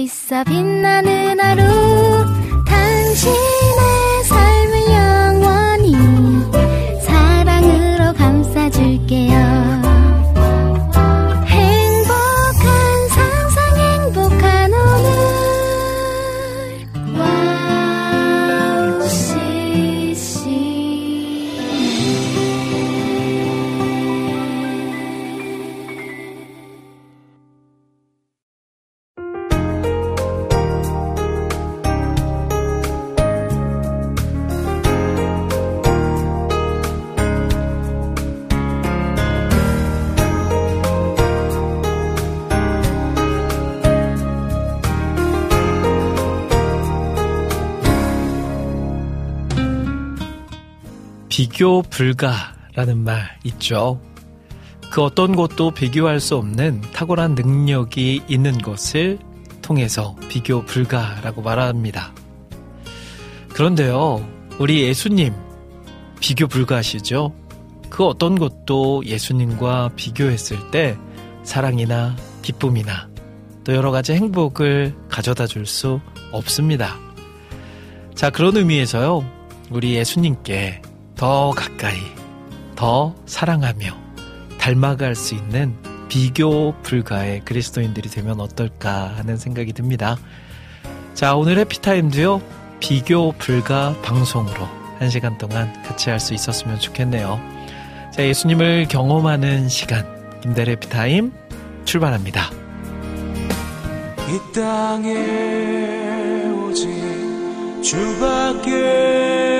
있어 빛나는 하루 불가라는 말 있죠. 그 어떤 것도 비교할 수 없는 탁월한 능력이 있는 것을 통해서 비교 불가라고 말합니다. 그런데요, 우리 예수님 비교 불가시죠? 그 어떤 것도 예수님과 비교했을 때 사랑이나 기쁨이나 또 여러 가지 행복을 가져다 줄 수 없습니다. 자, 그런 의미에서요, 우리 예수님께 더 가까이, 더 사랑하며 닮아갈 수 있는 비교 불가의 그리스도인들이 되면 어떨까 하는 생각이 듭니다. 자, 오늘 해피타임도요, 비교 불가 방송으로 한 시간 동안 같이 할 수 있었으면 좋겠네요. 자, 예수님을 경험하는 시간, 김대래 해피타임 출발합니다. 이 땅에 오직 주밖에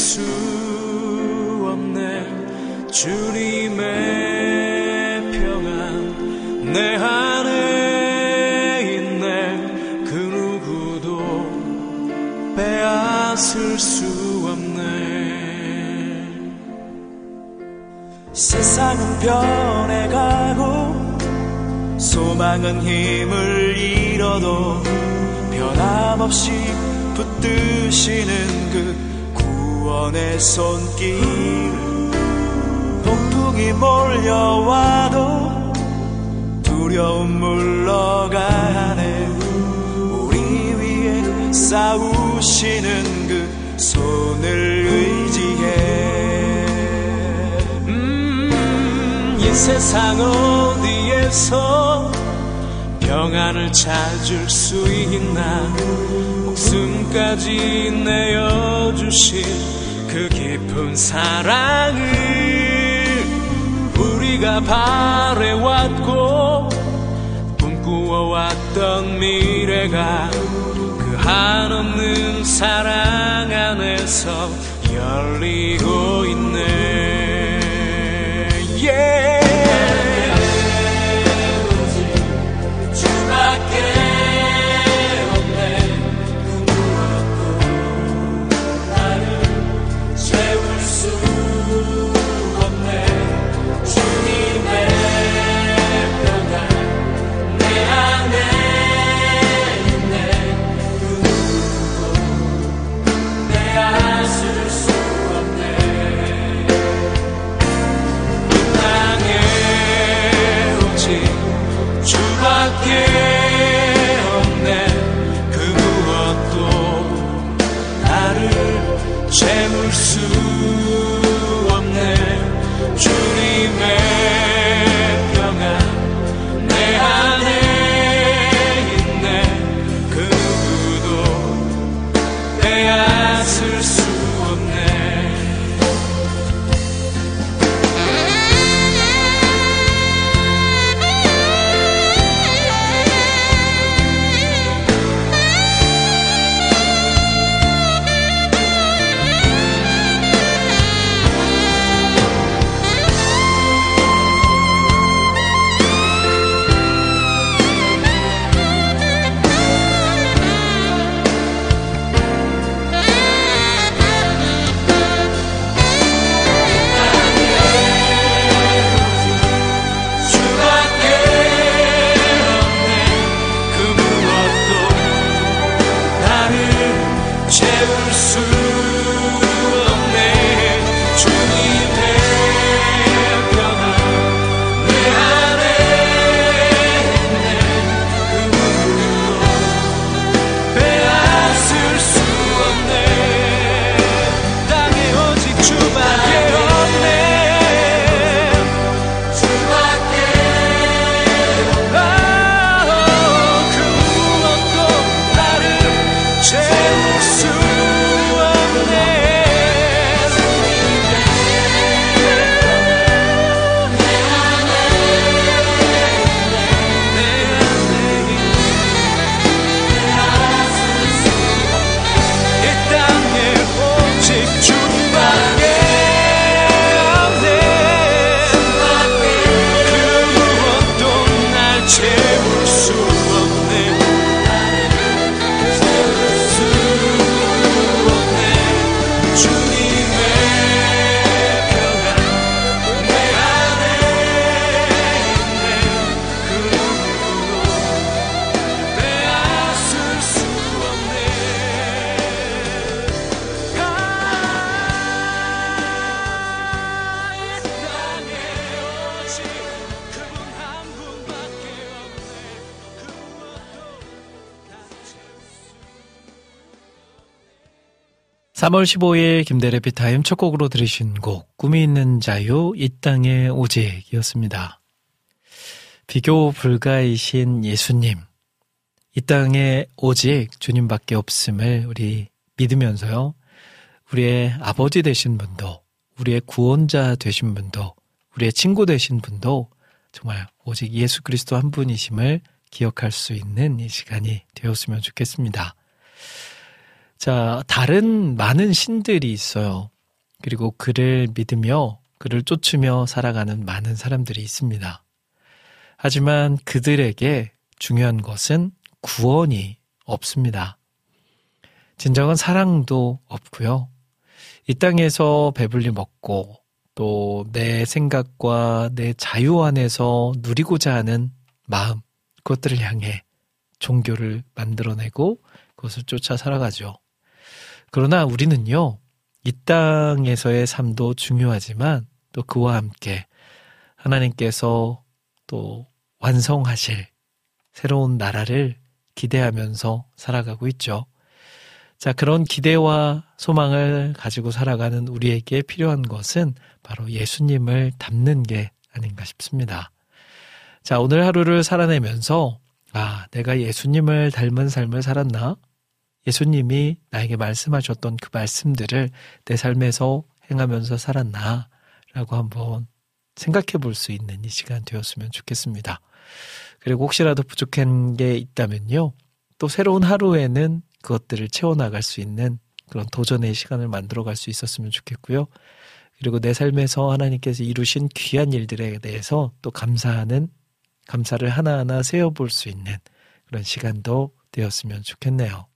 수 없네. 주님의 평안 내 안에 있네. 그 누구도 빼앗을 수 없네. 세상은 변해가고 소망은 힘을 잃어도 변함없이 붙드시는 그 구원의 손길. 폭풍이 몰려와도 두려움 물러가네. 우리 위에 싸우시는 그 손을 의지해. 음, 이 세상 어디에서 평안을 찾을 수 있나? 목숨까지 내어주신 그 깊은 사랑을 우리가 바래왔고 꿈꾸어왔던 미래가 그 한없는 사랑 안에서 열리고 있네 3월 15일 김대래 피타임 첫 곡으로 들으신 곡 꿈이 있는 자유 이 땅의 오직이었습니다. 비교 불가이신 예수님 이 땅에 오직 주님밖에 없음을 우리 믿으면서요. 우리의 아버지 되신 분도 우리의 구원자 되신 분도 우리의 친구 되신 분도 정말 오직 예수 그리스도 한 분이심을 기억할 수 있는 이 시간이 되었으면 좋겠습니다. 자, 다른 많은 신들이 있어요. 그리고 그를 믿으며 그를 쫓으며 살아가는 많은 사람들이 있습니다. 하지만 그들에게 중요한 것은 구원이 없습니다. 진정한 사랑도 없고요. 이 땅에서 배불리 먹고 또 내 생각과 내 자유 안에서 누리고자 하는 마음, 그것들을 향해 종교를 만들어내고 그것을 쫓아 살아가죠. 그러나 우리는요, 이 땅에서의 삶도 중요하지만 또 그와 함께 하나님께서 또 완성하실 새로운 나라를 기대하면서 살아가고 있죠. 자, 그런 기대와 소망을 가지고 살아가는 우리에게 필요한 것은 바로 예수님을 닮는 게 아닌가 싶습니다. 자, 오늘 하루를 살아내면서, 아, 내가 예수님을 닮은 삶을 살았나? 예수님이 나에게 말씀하셨던 그 말씀들을 내 삶에서 행하면서 살았나? 라고 한번 생각해 볼 수 있는 이 시간 되었으면 좋겠습니다. 그리고 혹시라도 부족한 게 있다면요. 또 새로운 하루에는 그것들을 채워나갈 수 있는 그런 도전의 시간을 만들어 갈 수 있었으면 좋겠고요. 그리고 내 삶에서 하나님께서 이루신 귀한 일들에 대해서 또 감사하는, 감사를 하나하나 세어볼 수 있는 그런 시간도 되었으면 좋겠네요.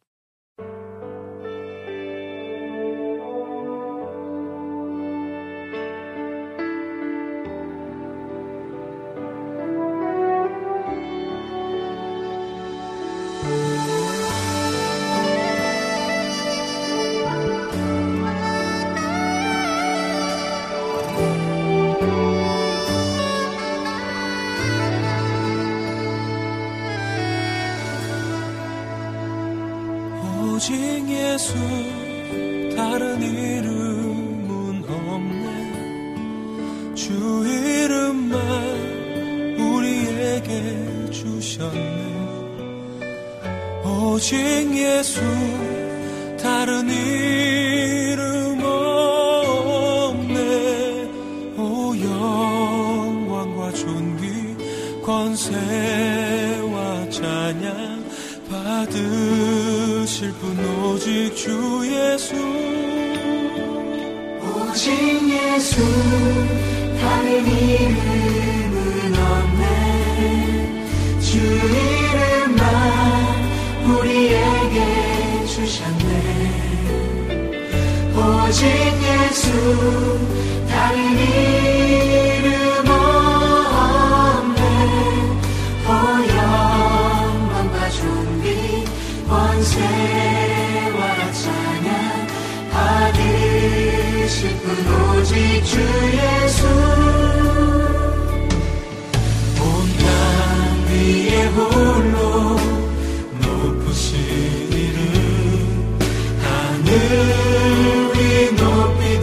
하늘이 높이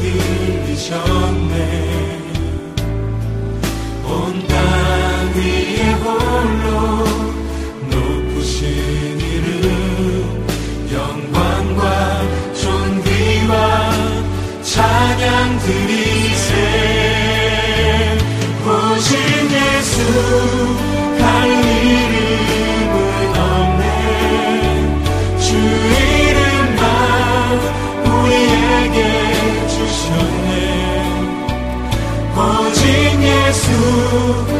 들리셨네. you.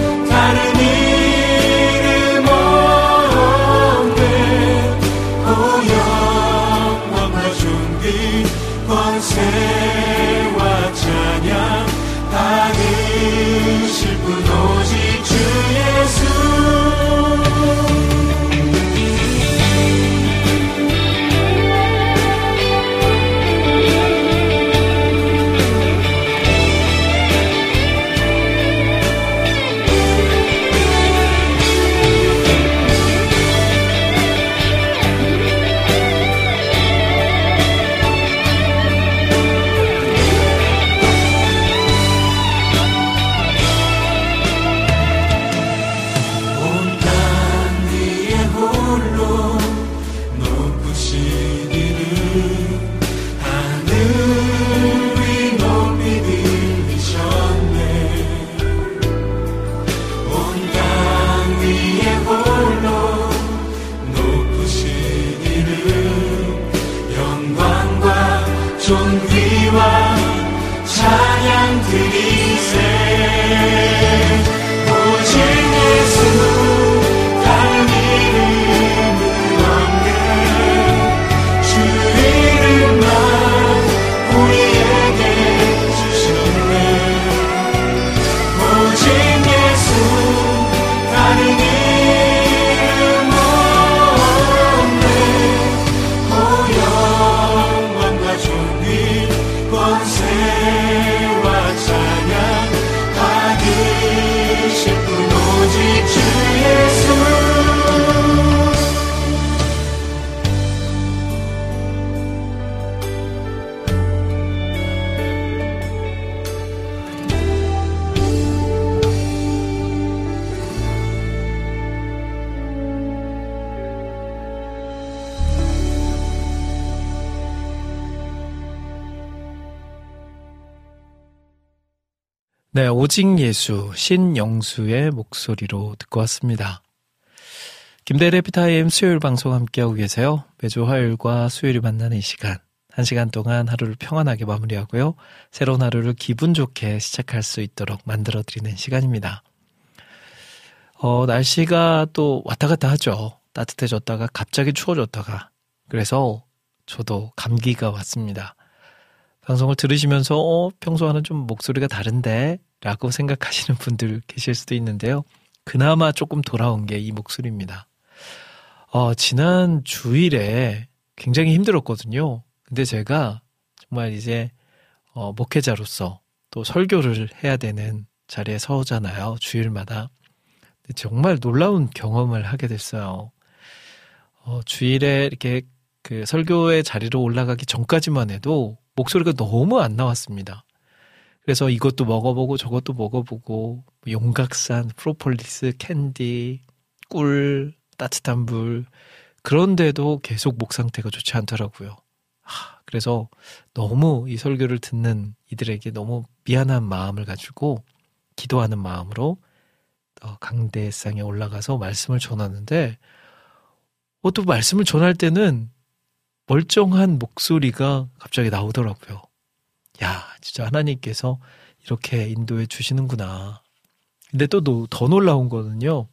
오직 예수, 신영수의 목소리로 듣고 왔습니다. 김대래 피타임 수요일 방송 함께하고 계세요. 매주 화요일과 수요일이 만나는 이 시간. 한 시간 동안 하루를 평안하게 마무리하고요. 새로운 하루를 기분 좋게 시작할 수 있도록 만들어드리는 시간입니다. 어, 날씨가 또 왔다 갔다 하죠. 따뜻해졌다가 갑자기 추워졌다가. 그래서 저도 감기가 왔습니다. 방송을 들으시면서 어, 평소와는 좀 목소리가 다른데 라고 생각하시는 분들 계실 수도 있는데요. 그나마 조금 돌아온 게 이 목소리입니다. 어, 지난 주일에 굉장히 힘들었거든요. 근데 제가 정말 이제 어, 목회자로서 또 설교를 해야 되는 자리에 서잖아요. 주일마다. 정말 놀라운 경험을 하게 됐어요. 어, 주일에 이렇게 그 설교의 자리로 올라가기 전까지만 해도 목소리가 너무 안 나왔습니다. 그래서 이것도 먹어보고 저것도 먹어보고 용각산, 프로폴리스, 캔디, 꿀, 따뜻한 물 그런데도 계속 목 상태가 좋지 않더라고요. 하, 그래서 너무 이 설교를 듣는 이들에게 너무 미안한 마음을 가지고 기도하는 마음으로 어, 강대상에 올라가서 말씀을 전하는데 어, 또 말씀을 전할 때는 멀쩡한 목소리가 갑자기 나오더라고요. 야, 진짜 하나님께서 이렇게 인도해 주시는구나. 근데 또 더 놀라운 거는요.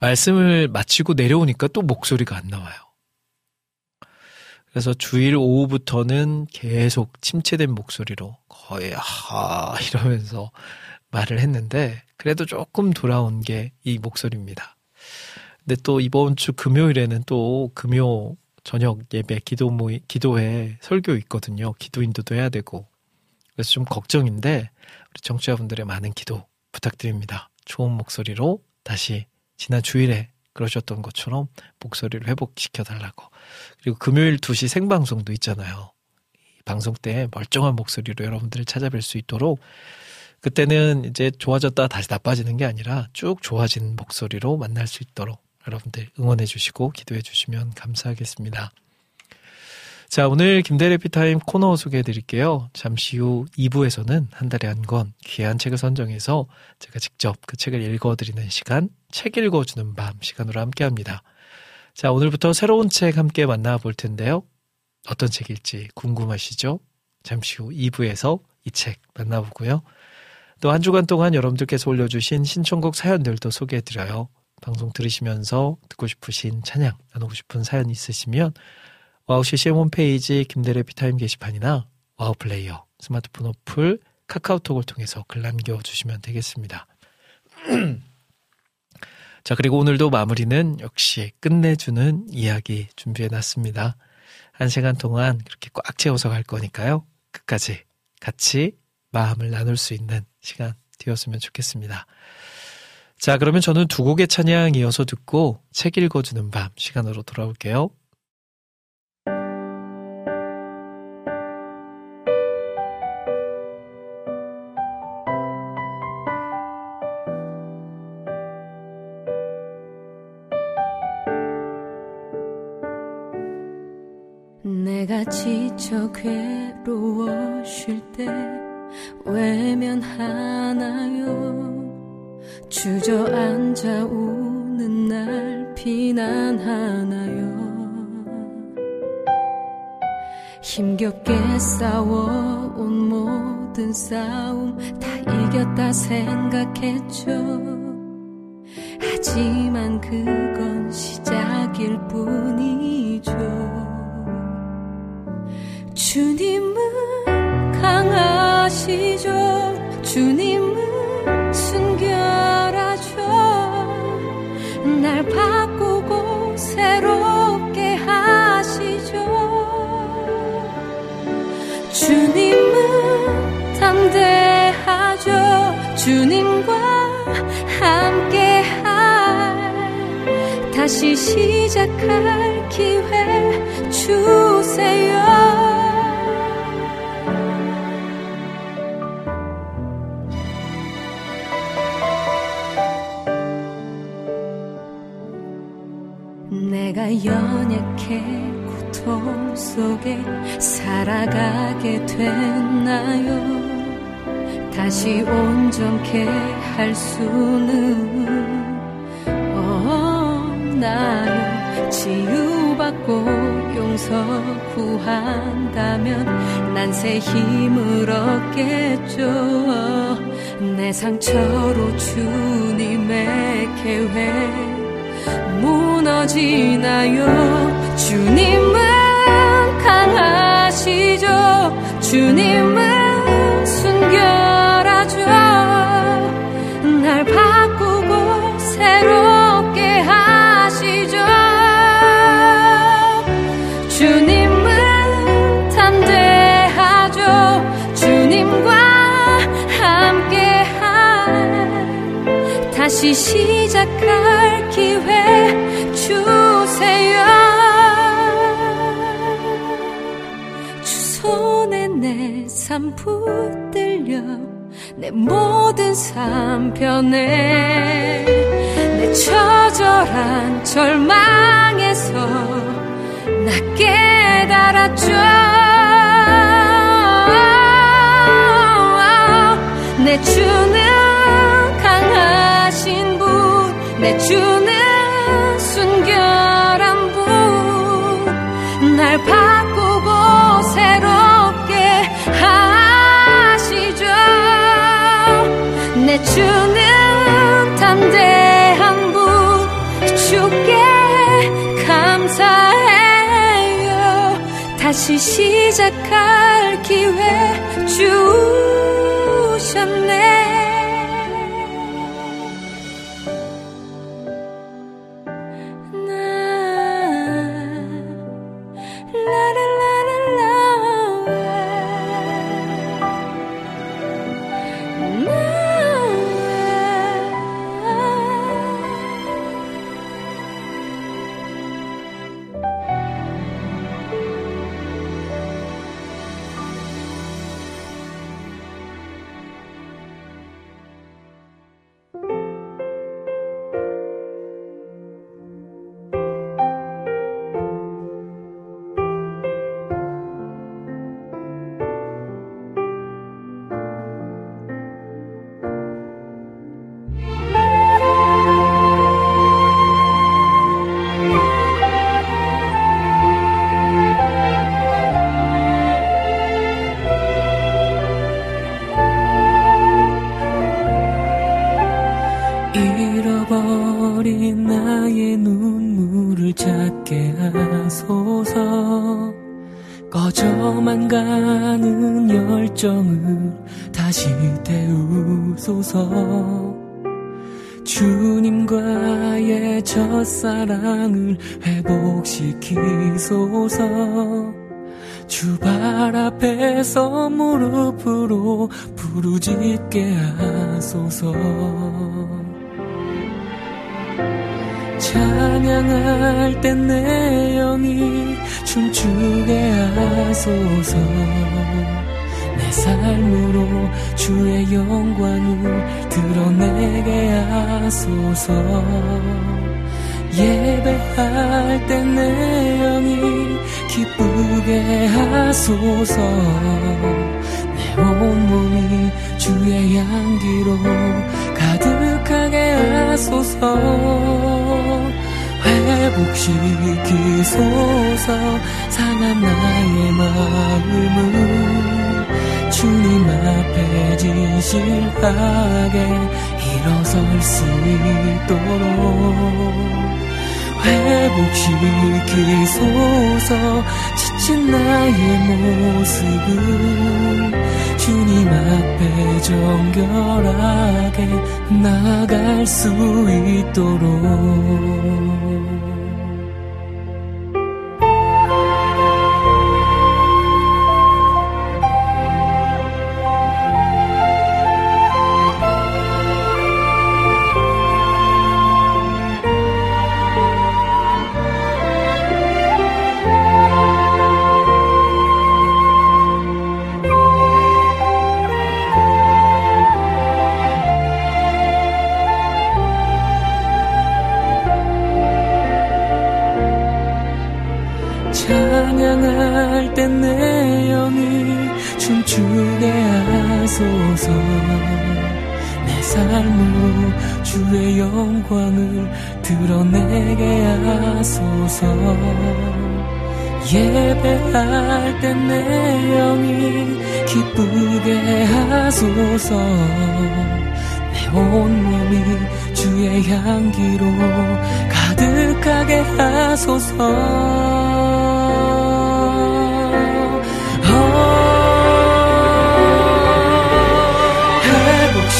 말씀을 마치고 내려오니까 또 목소리가 안 나와요. 그래서 주일 오후부터는 계속 침체된 목소리로 거의 하 이러면서 말을 했는데 그래도 조금 돌아온 게 이 목소리입니다. 근데 또 이번 주 금요일에는 또 금요 저녁 예배 기도 모임 기도회 설교 있거든요. 기도 인도도 해야 되고 그래서 좀 걱정인데 우리 청취자분들의 많은 기도 부탁드립니다. 좋은 목소리로 다시 지난 주일에 그러셨던 것처럼 목소리를 회복시켜 달라고. 그리고 금요일 2시 생방송도 있잖아요. 방송 때 멀쩡한 목소리로 여러분들을 찾아뵐 수 있도록 그때는 이제 좋아졌다 다시 나빠지는 게 아니라 쭉 좋아진 목소리로 만날 수 있도록 여러분들 응원해 주시고 기도해 주시면 감사하겠습니다. 자, 오늘 김대래 피타임 코너 소개해 드릴게요. 잠시 후 2부에서는 한 달에 한 권 귀한 책을 선정해서 제가 직접 그 책을 읽어 드리는 시간, 책 읽어 주는 밤 시간으로 함께 합니다. 자, 오늘부터 새로운 책 함께 만나 볼 텐데요. 어떤 책일지 궁금하시죠? 잠시 후 2부에서 이 책 만나보고요. 또 한 주간 동안 여러분들께서 올려주신 신청곡 사연들도 소개해 드려요. 방송 들으시면서 듣고 싶으신 찬양, 나누고 싶은 사연 있으시면 와우 CCM 홈페이지 김대일의 해피타임 게시판이나 와우 플레이어, 스마트폰 어플, 카카오톡을 통해서 글 남겨 주시면 되겠습니다. 자, 그리고 오늘도 마무리는 역시 끝내주는 이야기 준비해 놨습니다. 한 시간 동안 그렇게 꽉 채워서 갈 거니까요. 끝까지 같이 마음을 나눌 수 있는 시간 되었으면 좋겠습니다. 자, 그러면 저는 두 곡의 찬양 이어서 듣고 책 읽어주는 밤 시간으로 돌아올게요. 내가 지쳐 괴로워 우는 날 비난하나요. 힘겹게 싸워온 모든 싸움 다 이겼다 생각했죠. 하지만 그건 시작일 뿐이죠. 주님 주님은 담대하죠. 주님과 함께할 다시 시작할 기회 주세요. 내가 연약해 고통 속에 살아가게 됐나요? 다시 온전케 할 수는 없나요? 치유받고 용서 구한다면 난 새 힘을 얻겠죠. 내 상처로 주님의 계획 무너지나요? 주님은 강하시죠. 주님은 순결하죠. 날 바꾸고 새롭게 하시죠. 주님은 담대하죠. 주님과 함께할 다시 시작할 기회 주세요 내삶 붙들려 내 모든 삶 변해 내 처절한 절망에서 나 깨달았죠. 내 주는 강하신 분, 내 주는 주는 담대한 분, 주께 감사해요. 다시 시작할 기회 주셨네. 주님과의 첫사랑을 회복시키소서. 주발 앞에서 무릎으로 부르짖게 하소서. 찬양할 때 내 영이 춤추게 하소서. 내 삶으로 주의 영광을 드러내게 하소서. 예배할 때 내 영이 기쁘게 하소서. 내 온몸이 주의 향기로 가득하게 하소서. 회복시키소서. 상한 나의 마음을 주님 앞에 진실하게 일어설 수 있도록 회복시키소서 지친 나의 모습을 주님 앞에 정결하게 나갈 수 있도록 찬양할 때 내 영이 춤추게 하소서. 내 삶으로 주의 영광을 드러내게 하소서. 예배할 때 내 영이 기쁘게 하소서. 내 온몸이 주의 향기로 가득하게 하소서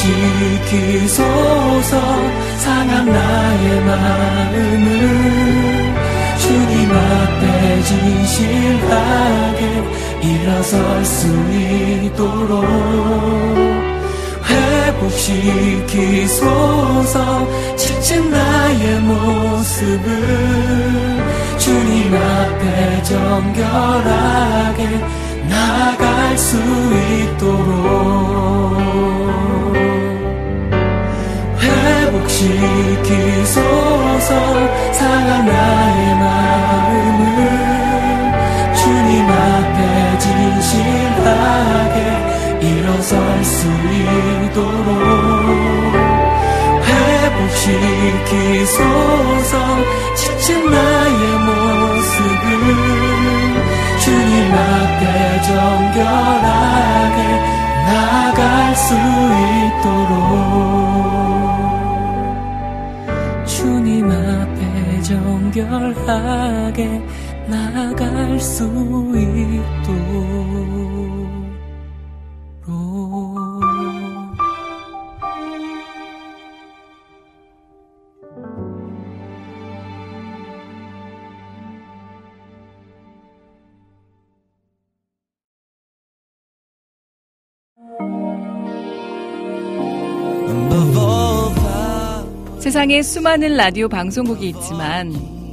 지키소서. 상한 나의 마음을 주님 앞에 진실하게 일어설 수 있도록 회복시키소서. 지친 나의 모습을 주님 앞에 정결하게 나갈 수 있도록 회복시키소서 상한 나의 마음을 주님 앞에 진실하게 일어설 수 있도록. 회복시키소서 지친 나의 모습을 주님 앞에 정결하게 나갈 수 있도록 정결하게 나갈 수 있도록. 세상에 수많은 라디오 방송국이 있지만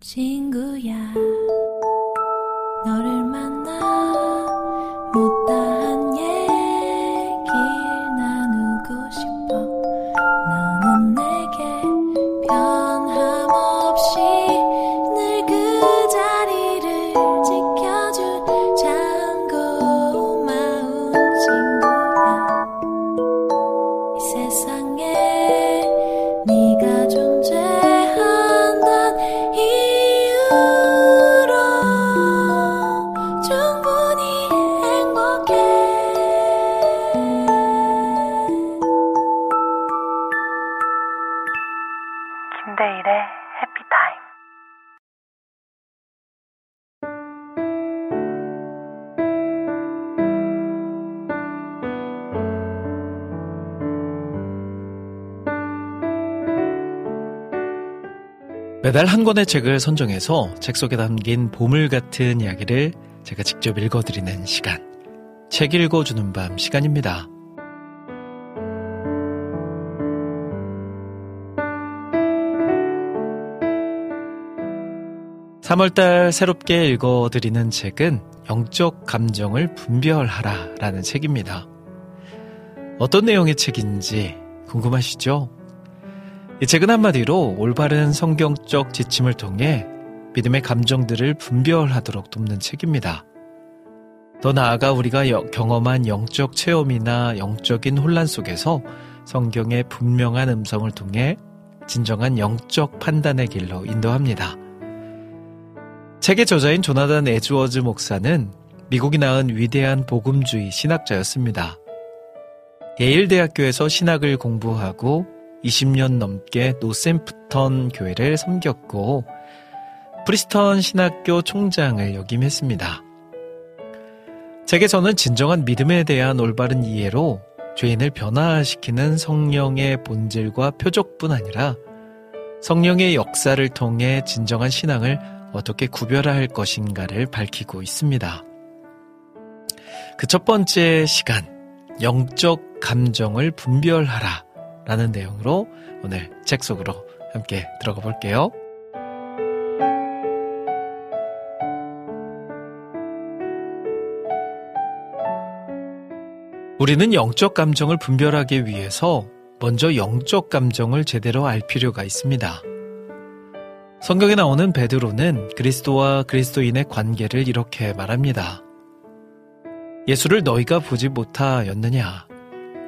친구야, 너를 매달 한 권의 책을 선정해서 책 속에 담긴 보물 같은 이야기를 제가 직접 읽어드리는 시간. 책 읽어주는 밤 시간입니다. 3월달 새롭게 읽어드리는 책은 영적 감정을 분별하라 라는 책입니다. 어떤 내용의 책인지 궁금하시죠? 이 책은 한마디로 올바른 성경적 지침을 통해 믿음의 감정들을 분별하도록 돕는 책입니다. 더 나아가 우리가 경험한 영적 체험이나 영적인 혼란 속에서 성경의 분명한 음성을 통해 진정한 영적 판단의 길로 인도합니다. 책의 저자인 조나단 에즈워즈 목사는 미국이 낳은 위대한 복음주의 신학자였습니다. 예일대학교에서 신학을 공부하고 20년 넘게 노샘프턴 교회를 섬겼고 프린스턴 신학교 총장을 역임했습니다. 책에서는 진정한 믿음에 대한 올바른 이해로 죄인을 변화시키는 성령의 본질과 표적뿐 아니라 성령의 역사를 통해 진정한 신앙을 어떻게 구별할 것인가를 밝히고 있습니다. 그 첫 번째 시간, 영적 감정을 분별하라 라는 내용으로 오늘 책 속으로 함께 들어가 볼게요. 우리는 영적 감정을 분별하기 위해서 먼저 영적 감정을 제대로 알 필요가 있습니다. 성경에 나오는 베드로는 그리스도와 그리스도인의 관계를 이렇게 말합니다. 예수를 너희가 보지 못하였느냐?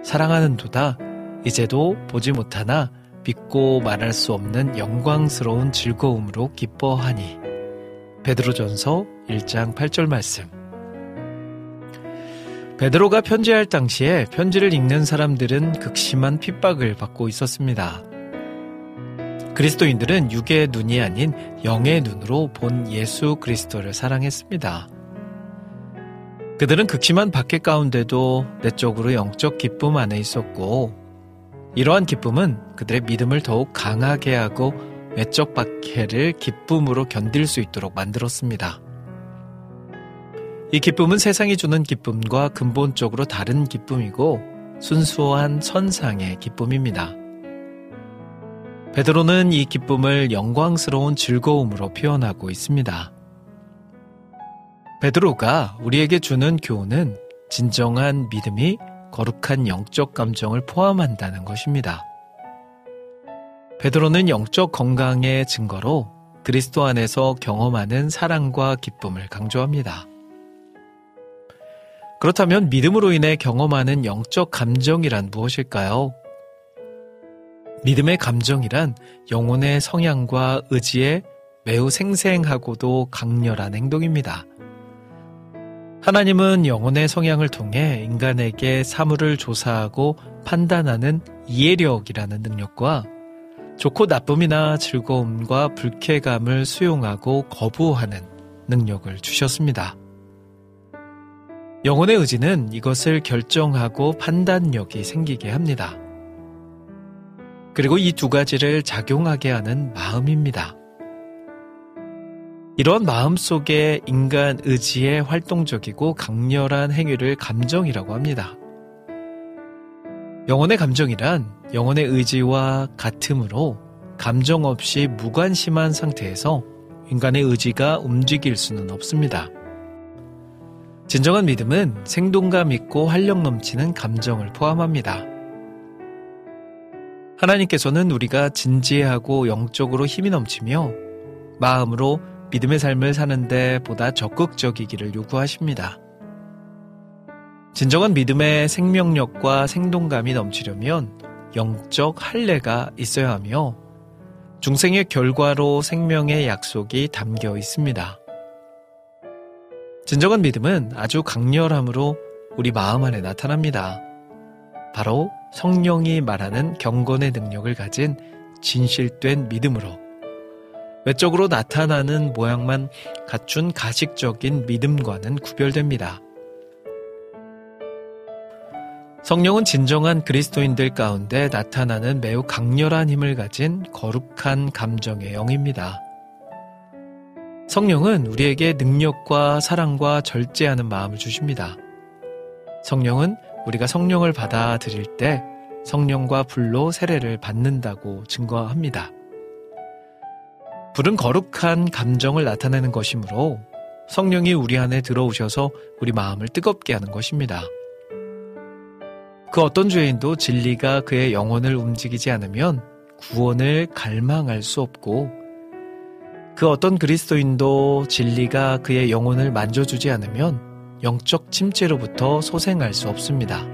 사랑하는도다 이제도 보지 못하나 믿고 말할 수 없는 영광스러운 즐거움으로 기뻐하니. 베드로전서 1장 8절 말씀. 베드로가 편지할 당시에 편지를 읽는 사람들은 극심한 핍박을 받고 있었습니다. 그리스도인들은 육의 눈이 아닌 영의 눈으로 본 예수 그리스도를 사랑했습니다. 그들은 극심한 박해 가운데도 내적으로 영적 기쁨 안에 있었고, 이러한 기쁨은 그들의 믿음을 더욱 강하게 하고 외적 박해를 기쁨으로 견딜 수 있도록 만들었습니다. 이 기쁨은 세상이 주는 기쁨과 근본적으로 다른 기쁨이고 순수한 선상의 기쁨입니다. 베드로는 이 기쁨을 영광스러운 즐거움으로 표현하고 있습니다. 베드로가 우리에게 주는 교훈은 진정한 믿음이 거룩한 영적 감정을 포함한다는 것입니다. 베드로는 영적 건강의 증거로 그리스도 안에서 경험하는 사랑과 기쁨을 강조합니다. 그렇다면 믿음으로 인해 경험하는 영적 감정이란 무엇일까요? 믿음의 감정이란 영혼의 성향과 의지에 매우 생생하고도 강렬한 행동입니다. 하나님은 영혼의 성향을 통해 인간에게 사물을 조사하고 판단하는 이해력이라는 능력과 좋고 나쁨이나 즐거움과 불쾌감을 수용하고 거부하는 능력을 주셨습니다. 영혼의 의지는 이것을 결정하고 판단력이 생기게 합니다. 그리고 이 두 가지를 작용하게 하는 마음입니다. 이런 마음 속에 인간 의지의 활동적이고 강렬한 행위를 감정이라고 합니다. 영혼의 감정이란 영혼의 의지와 같으므로 감정 없이 무관심한 상태에서 인간의 의지가 움직일 수는 없습니다. 진정한 믿음은 생동감 있고 활력 넘치는 감정을 포함합니다. 하나님께서는 우리가 진지하고 영적으로 힘이 넘치며 마음으로 믿음의 삶을 사는데 보다 적극적이기를 요구하십니다. 진정한 믿음의 생명력과 생동감이 넘치려면 영적 할례가 있어야 하며 중생의 결과로 생명의 약속이 담겨 있습니다. 진정한 믿음은 아주 강렬함으로 우리 마음 안에 나타납니다. 바로 성령이 말하는 경건의 능력을 가진 진실된 믿음으로 외적으로 나타나는 모양만 갖춘 가식적인 믿음과는 구별됩니다. 성령은 진정한 그리스도인들 가운데 나타나는 매우 강렬한 힘을 가진 거룩한 감정의 영입니다. 성령은 우리에게 능력과 사랑과 절제하는 마음을 주십니다. 성령은 우리가 성령을 받아들일 때 성령과 불로 세례를 받는다고 증거합니다. 불은 거룩한 감정을 나타내는 것이므로 성령이 우리 안에 들어오셔서 우리 마음을 뜨겁게 하는 것입니다. 그 어떤 죄인도 진리가 그의 영혼을 움직이지 않으면 구원을 갈망할 수 없고 그 어떤 그리스도인도 진리가 그의 영혼을 만져주지 않으면 영적 침체로부터 소생할 수 없습니다.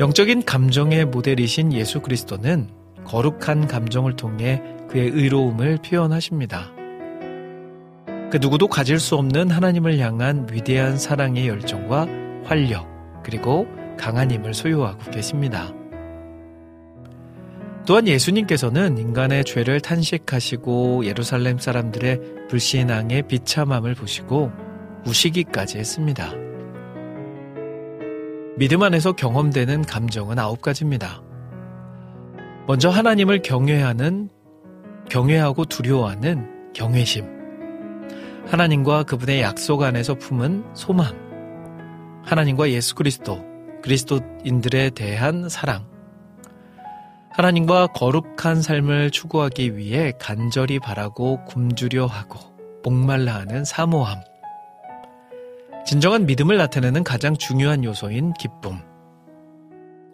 영적인 감정의 모델이신 예수 그리스도는 거룩한 감정을 통해 그의 의로움을 표현하십니다. 그 누구도 가질 수 없는 하나님을 향한 위대한 사랑의 열정과 활력, 그리고 강한 힘을 소유하고 계십니다. 또한 예수님께서는 인간의 죄를 탄식하시고 예루살렘 사람들의 불신앙의 비참함을 보시고 우시기까지 했습니다. 믿음 안에서 경험되는 감정은 아홉 가지입니다. 먼저 하나님을 경외하는, 경외하고 두려워하는 경외심. 하나님과 그분의 약속 안에서 품은 소망. 하나님과 예수 그리스도, 그리스도인들에 대한 사랑. 하나님과 거룩한 삶을 추구하기 위해 간절히 바라고 굶주려 하고 목말라 하는 사모함. 진정한 믿음을 나타내는 가장 중요한 요소인 기쁨.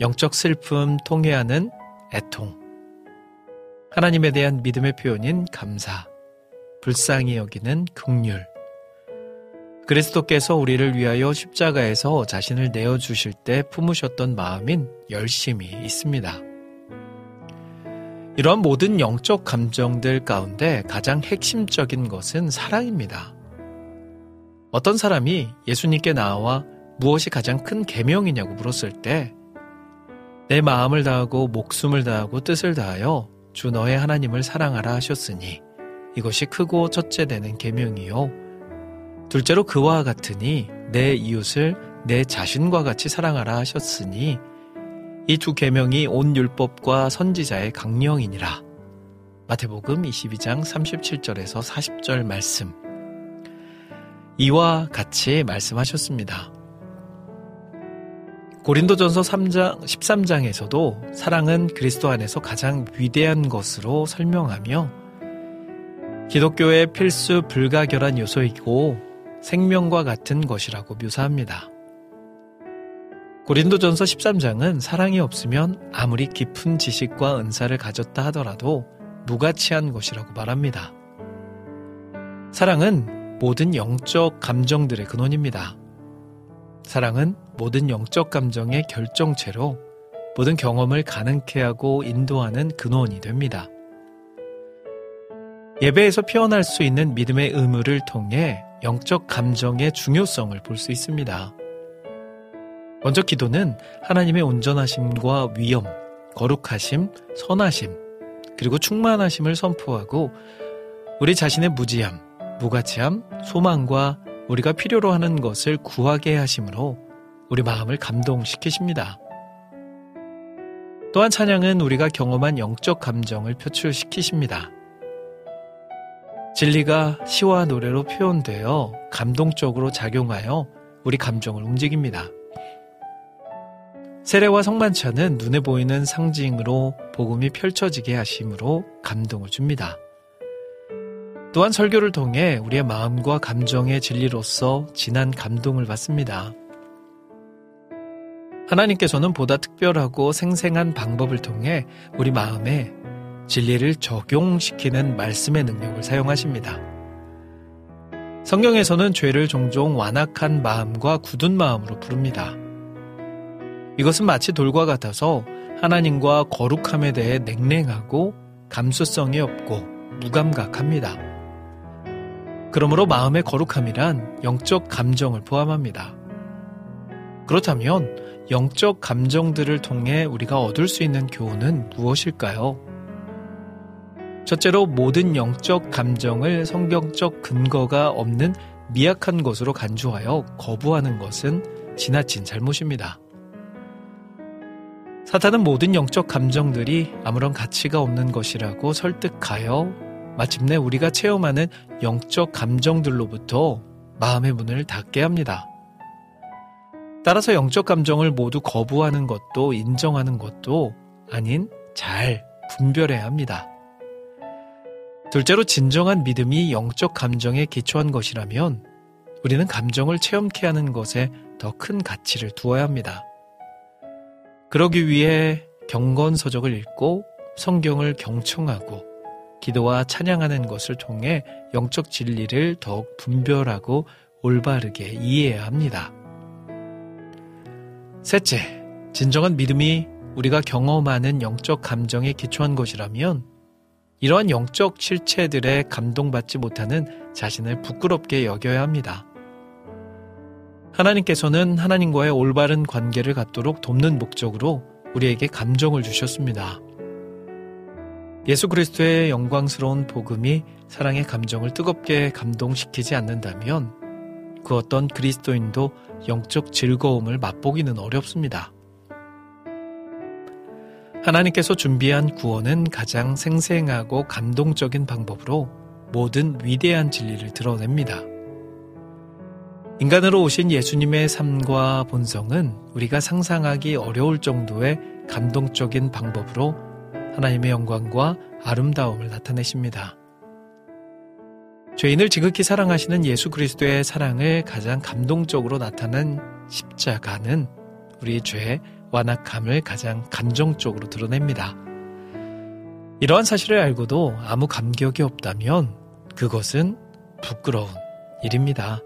영적 슬픔 통해하는 애통. 하나님에 대한 믿음의 표현인 감사. 불쌍히 여기는 극률. 그리스도께서 우리를 위하여 십자가에서 자신을 내어주실 때 품으셨던 마음인 열심이 있습니다. 이러한 모든 영적 감정들 가운데 가장 핵심적인 것은 사랑입니다. 어떤 사람이 예수님께 나와 무엇이 가장 큰 계명이냐고 물었을 때 내 마음을 다하고 목숨을 다하고 뜻을 다하여 주 너의 하나님을 사랑하라 하셨으니 이것이 크고 첫째 되는 계명이요 둘째로 그와 같으니 내 이웃을 내 자신과 같이 사랑하라 하셨으니 이 두 계명이 온 율법과 선지자의 강령이니라. 마태복음 22장 37절에서 40절 말씀. 이와 같이 말씀하셨습니다. 고린도전서 3장 13장에서도 사랑은 그리스도 안에서 가장 위대한 것으로 설명하며 기독교의 필수 불가결한 요소이고 생명과 같은 것이라고 묘사합니다. 고린도전서 13장은 사랑이 없으면 아무리 깊은 지식과 은사를 가졌다 하더라도 무가치한 것이라고 말합니다. 사랑은 모든 영적 감정들의 근원입니다. 사랑은 모든 영적 감정의 결정체로 모든 경험을 가능케 하고 인도하는 근원이 됩니다. 예배에서 표현할 수 있는 믿음의 의무를 통해 영적 감정의 중요성을 볼 수 있습니다. 먼저 기도는 하나님의 온전하심과 위엄, 거룩하심, 선하심, 그리고 충만하심을 선포하고 우리 자신의 무지함, 무가치함, 소망과 우리가 필요로 하는 것을 구하게 하심으로 우리 마음을 감동시키십니다. 또한 찬양은 우리가 경험한 영적 감정을 표출시키십니다. 진리가 시와 노래로 표현되어 감동적으로 작용하여 우리 감정을 움직입니다. 세례와 성만찬은 눈에 보이는 상징으로 복음이 펼쳐지게 하심으로 감동을 줍니다. 또한 설교를 통해 우리의 마음과 감정의 진리로서 진한 감동을 받습니다. 하나님께서는 보다 특별하고 생생한 방법을 통해 우리 마음에 진리를 적용시키는 말씀의 능력을 사용하십니다. 성경에서는 죄를 종종 완악한 마음과 굳은 마음으로 부릅니다. 이것은 마치 돌과 같아서 하나님과 거룩함에 대해 냉랭하고 감수성이 없고 무감각합니다. 그러므로 마음의 거룩함이란 영적 감정을 포함합니다. 그렇다면 영적 감정들을 통해 우리가 얻을 수 있는 교훈은 무엇일까요? 첫째로 모든 영적 감정을 성경적 근거가 없는 미약한 것으로 간주하여 거부하는 것은 지나친 잘못입니다. 사탄은 모든 영적 감정들이 아무런 가치가 없는 것이라고 설득하여 마침내 우리가 체험하는 영적 감정들로부터 마음의 문을 닫게 합니다. 따라서 영적 감정을 모두 거부하는 것도 인정하는 것도 아닌 잘 분별해야 합니다. 둘째로 진정한 믿음이 영적 감정에 기초한 것이라면 우리는 감정을 체험케 하는 것에 더 큰 가치를 두어야 합니다. 그러기 위해 경건서적을 읽고 성경을 경청하고 기도와 찬양하는 것을 통해 영적 진리를 더욱 분별하고 올바르게 이해해야 합니다. 셋째, 진정한 믿음이 우리가 경험하는 영적 감정에 기초한 것이라면 이러한 영적 실체들에 감동받지 못하는 자신을 부끄럽게 여겨야 합니다. 하나님께서는 하나님과의 올바른 관계를 갖도록 돕는 목적으로 우리에게 감정을 주셨습니다. 예수 그리스도의 영광스러운 복음이 사랑의 감정을 뜨겁게 감동시키지 않는다면 그 어떤 그리스도인도 영적 즐거움을 맛보기는 어렵습니다. 하나님께서 준비한 구원은 가장 생생하고 감동적인 방법으로 모든 위대한 진리를 드러냅니다. 인간으로 오신 예수님의 삶과 본성은 우리가 상상하기 어려울 정도의 감동적인 방법으로 하나님의 영광과 아름다움을 나타내십니다. 죄인을 지극히 사랑하시는 예수 그리스도의 사랑을 가장 감동적으로 나타낸 십자가는 우리 죄의 완악함을 가장 감정적으로 드러냅니다. 이러한 사실을 알고도 아무 감격이 없다면 그것은 부끄러운 일입니다.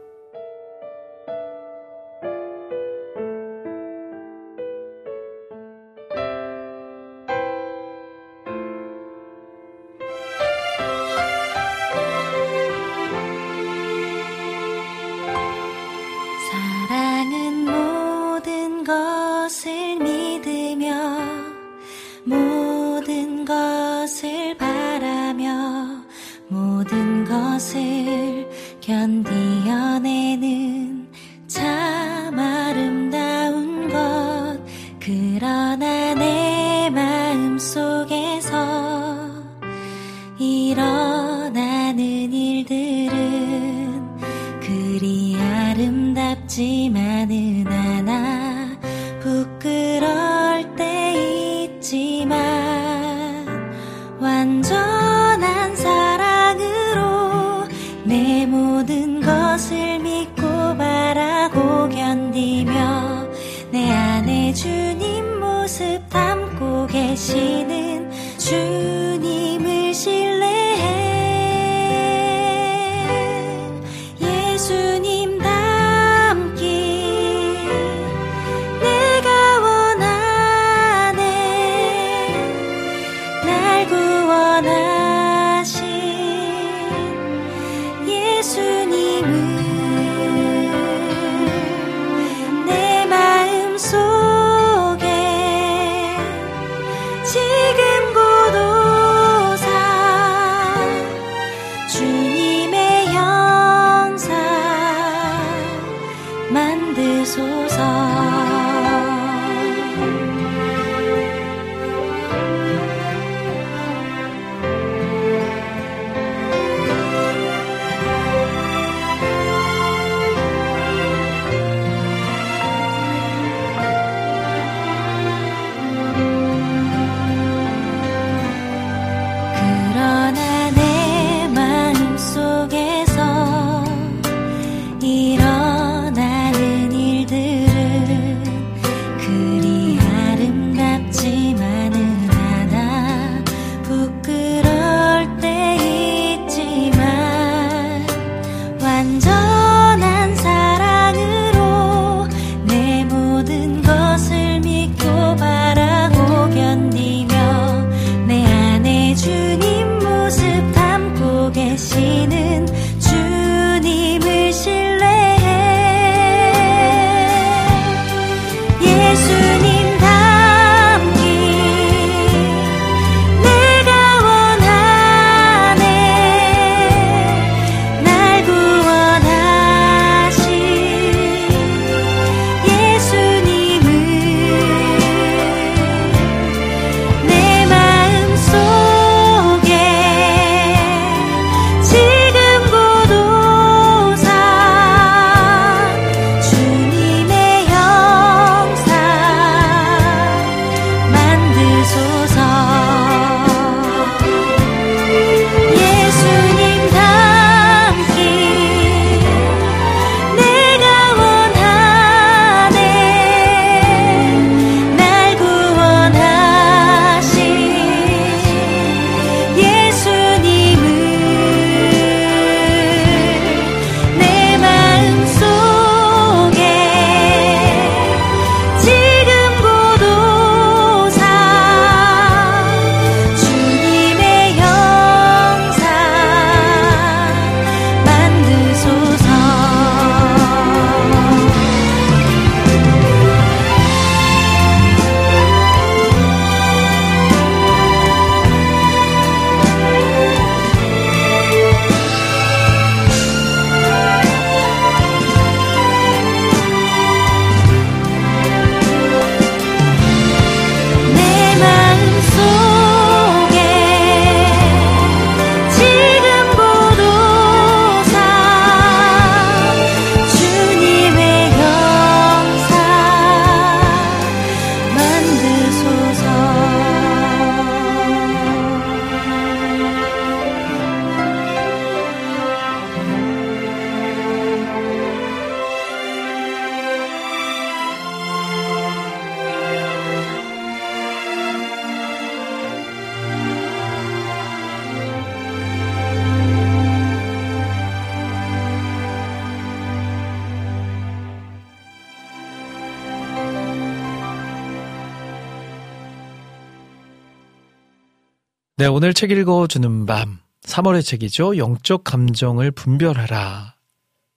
오늘 책 읽어주는 밤 3월의 책이죠. 영적 감정을 분별하라.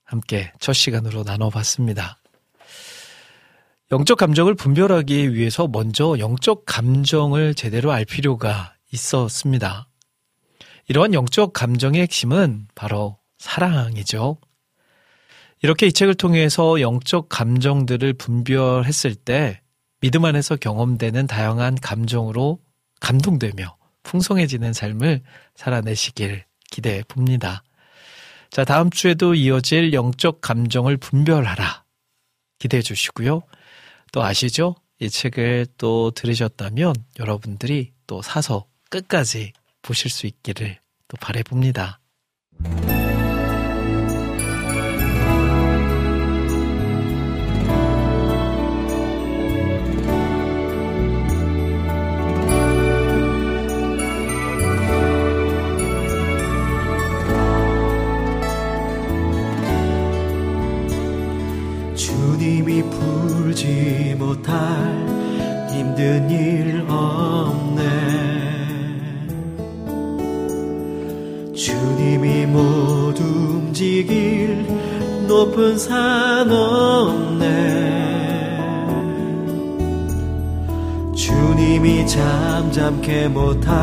함께 첫 시간으로 나눠봤습니다. 영적 감정을 분별하기 위해서 먼저 영적 감정을 제대로 알 필요가 있었습니다. 이러한 영적 감정의 핵심은 바로 사랑이죠. 이렇게 이 책을 통해서 영적 감정들을 분별했을 때 믿음 안에서 경험되는 다양한 감정으로 감동되며 풍성해지는 삶을 살아내시길 기대해 봅니다. 자, 다음 주에도 이어질 영적 감정을 분별하라. 기대해 주시고요. 또 아시죠? 이 책을 또 들으셨다면 여러분들이 또 사서 끝까지 보실 수 있기를 또 바래 봅니다. 주님이 풀지 못할 힘든 일 없네. 주님이 모두 움직일 높은 산 없네. 주님이 잠잠케 못할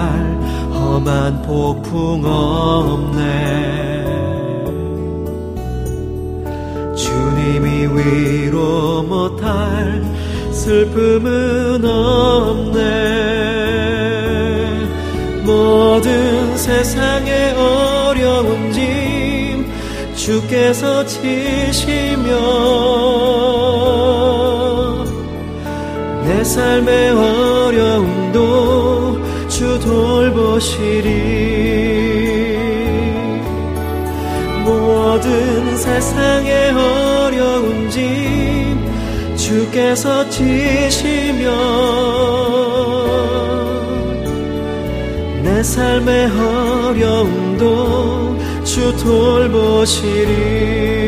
험한 폭풍 없네 주님이 위로 못할 슬픔은 없네. 모든 세상의 어려운 짐 주께서 지시며 내 삶의 어려움도 주 돌보시리 모든 세상의 어려운 짐 주께서 지시며 내 삶의 어려움도 주 돌보시리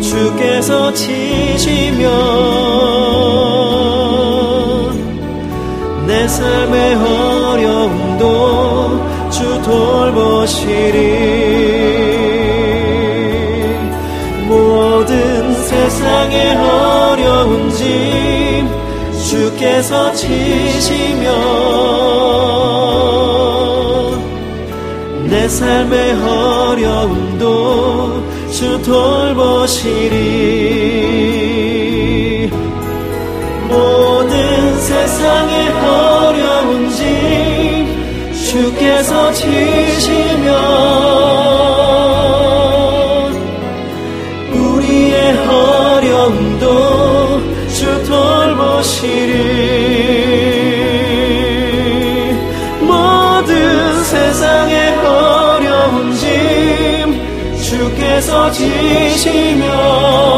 주께서 지시며 내 삶의 어려움도 주 돌보시리. 모든 세상의 어려운 짐 주께서 지시며 내 삶의 어려움도 주 돌보시리. 모든 세상의 어려운 짐 주께서 지시며 주께서 지시며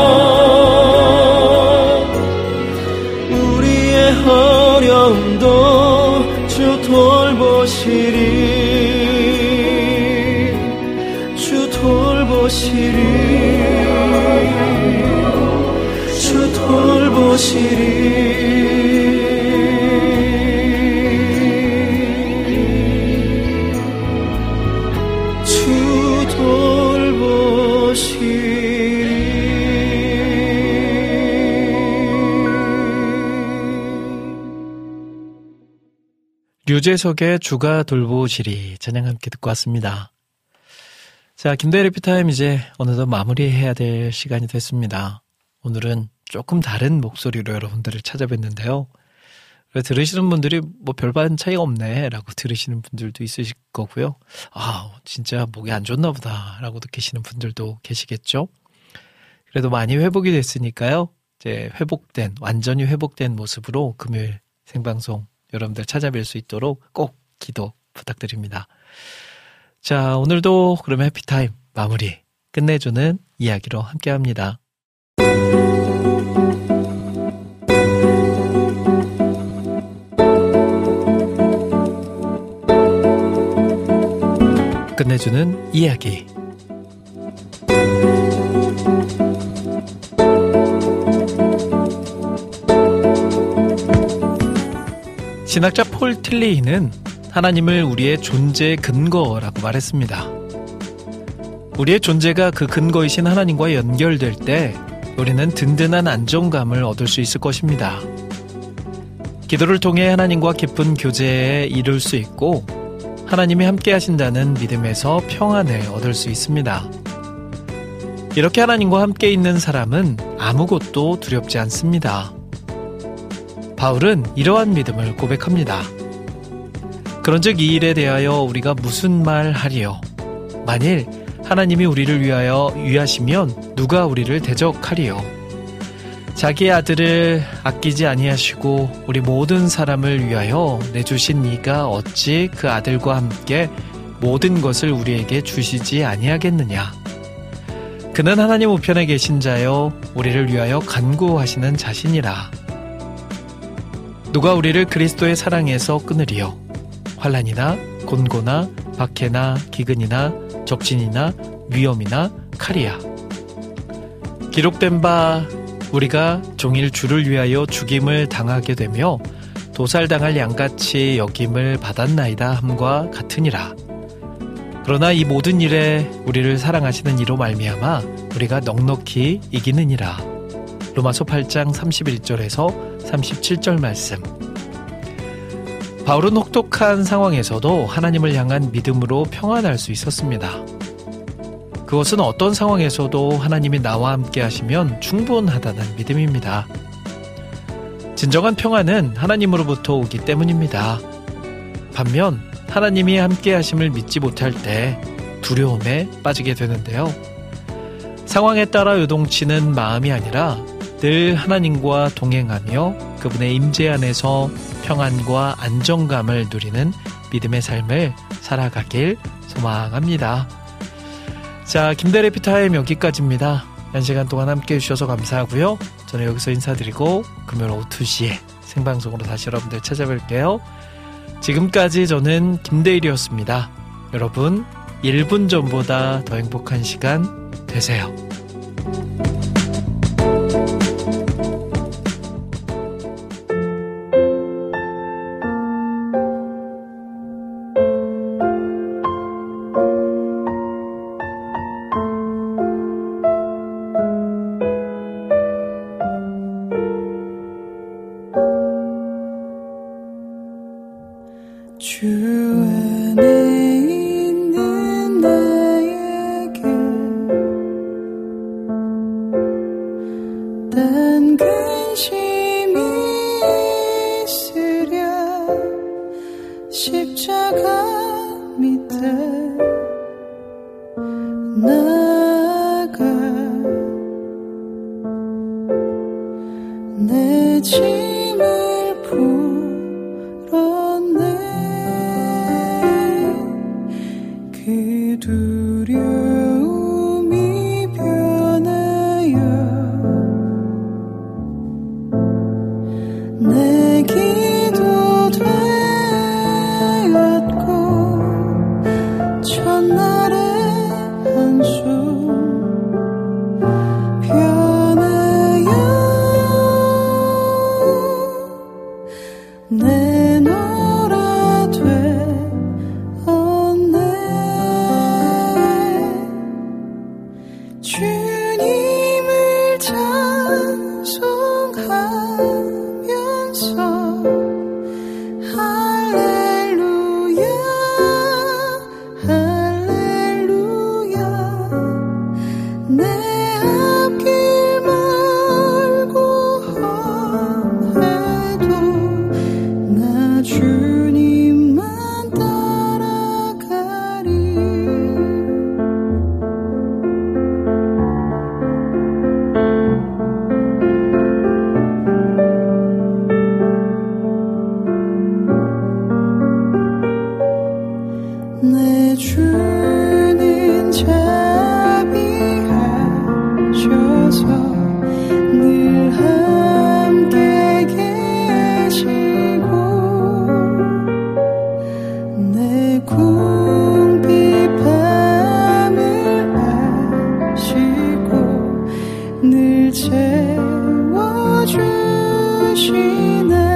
류재석의 주가 돌보시리 찬양 함께 듣고 왔습니다. 자, 김대리 피타임 이제 어느덧 마무리해야 될 시간이 됐습니다. 오늘은 조금 다른 목소리로 여러분들을 찾아뵀는데요. 들으시는 분들이 뭐 별반 차이가 없네 라고 들으시는 분들도 있으실 거고요. 아, 진짜 목이 안 좋나 보다 라고 느끼시는 분들도 계시겠죠. 그래도 많이 회복이 됐으니까요. 이제 회복된, 완전히 회복된 모습으로 금요일 생방송 여러분들 찾아뵐 수 있도록 꼭 기도 부탁드립니다. 자, 오늘도 그러면 해피타임 마무리 끝내주는 이야기로 함께 합니다. 끝내주는 이야기. 신학자 폴 틸리히는 하나님을 우리의 존재의 근거라고 말했습니다. 우리의 존재가 그 근거이신 하나님과 연결될 때 우리는 든든한 안정감을 얻을 수 있을 것입니다. 기도를 통해 하나님과 깊은 교제에 이룰 수 있고 하나님이 함께 하신다는 믿음에서 평안을 얻을 수 있습니다. 이렇게 하나님과 함께 있는 사람은 아무것도 두렵지 않습니다. 바울은 이러한 믿음을 고백합니다. 그런즉 이 일에 대하여 우리가 무슨 말 하리요? 만일 하나님이 우리를 위하여 위하시면 누가 우리를 대적하리요? 자기의 아들을 아끼지 아니하시고 우리 모든 사람을 위하여 내주신 이가 어찌 그 아들과 함께 모든 것을 우리에게 주시지 아니하겠느냐? 그는 하나님 우편에 계신 자여 우리를 위하여 간구하시는 자신이라. 누가 우리를 그리스도의 사랑에서 끊으리요? 환란이나 곤고나 박해나 기근이나 적진이나 위험이나 칼이야. 기록된 바 우리가 종일 주를 위하여 죽임을 당하게 되며 도살당할 양같이 여김을 받았나이다 함과 같으니라. 그러나 이 모든 일에 우리를 사랑하시는 이로 말미암아 우리가 넉넉히 이기느니라. 로마서 8장 31절에서 37절 말씀. 바울은 혹독한 상황에서도 하나님을 향한 믿음으로 평안할 수 있었습니다. 그것은 어떤 상황에서도 하나님이 나와 함께 하시면 충분하다는 믿음입니다. 진정한 평안은 하나님으로부터 오기 때문입니다. 반면 하나님이 함께 하심을 믿지 못할 때 두려움에 빠지게 되는데요. 상황에 따라 요동치는 마음이 아니라 늘 하나님과 동행하며 그분의 임재 안에서 평안과 안정감을 누리는 믿음의 삶을 살아가길 소망합니다. 자, 김대래 피타임 여기까지입니다. 한 시간 동안 함께 해주셔서 감사하고요. 저는 여기서 인사드리고 금요일 오후 2시에 생방송으로 다시 여러분들 찾아뵐게요. 지금까지 저는 김대일이었습니다. 여러분, 1분 전보다 더 행복한 시간 되세요. 情 채워주시네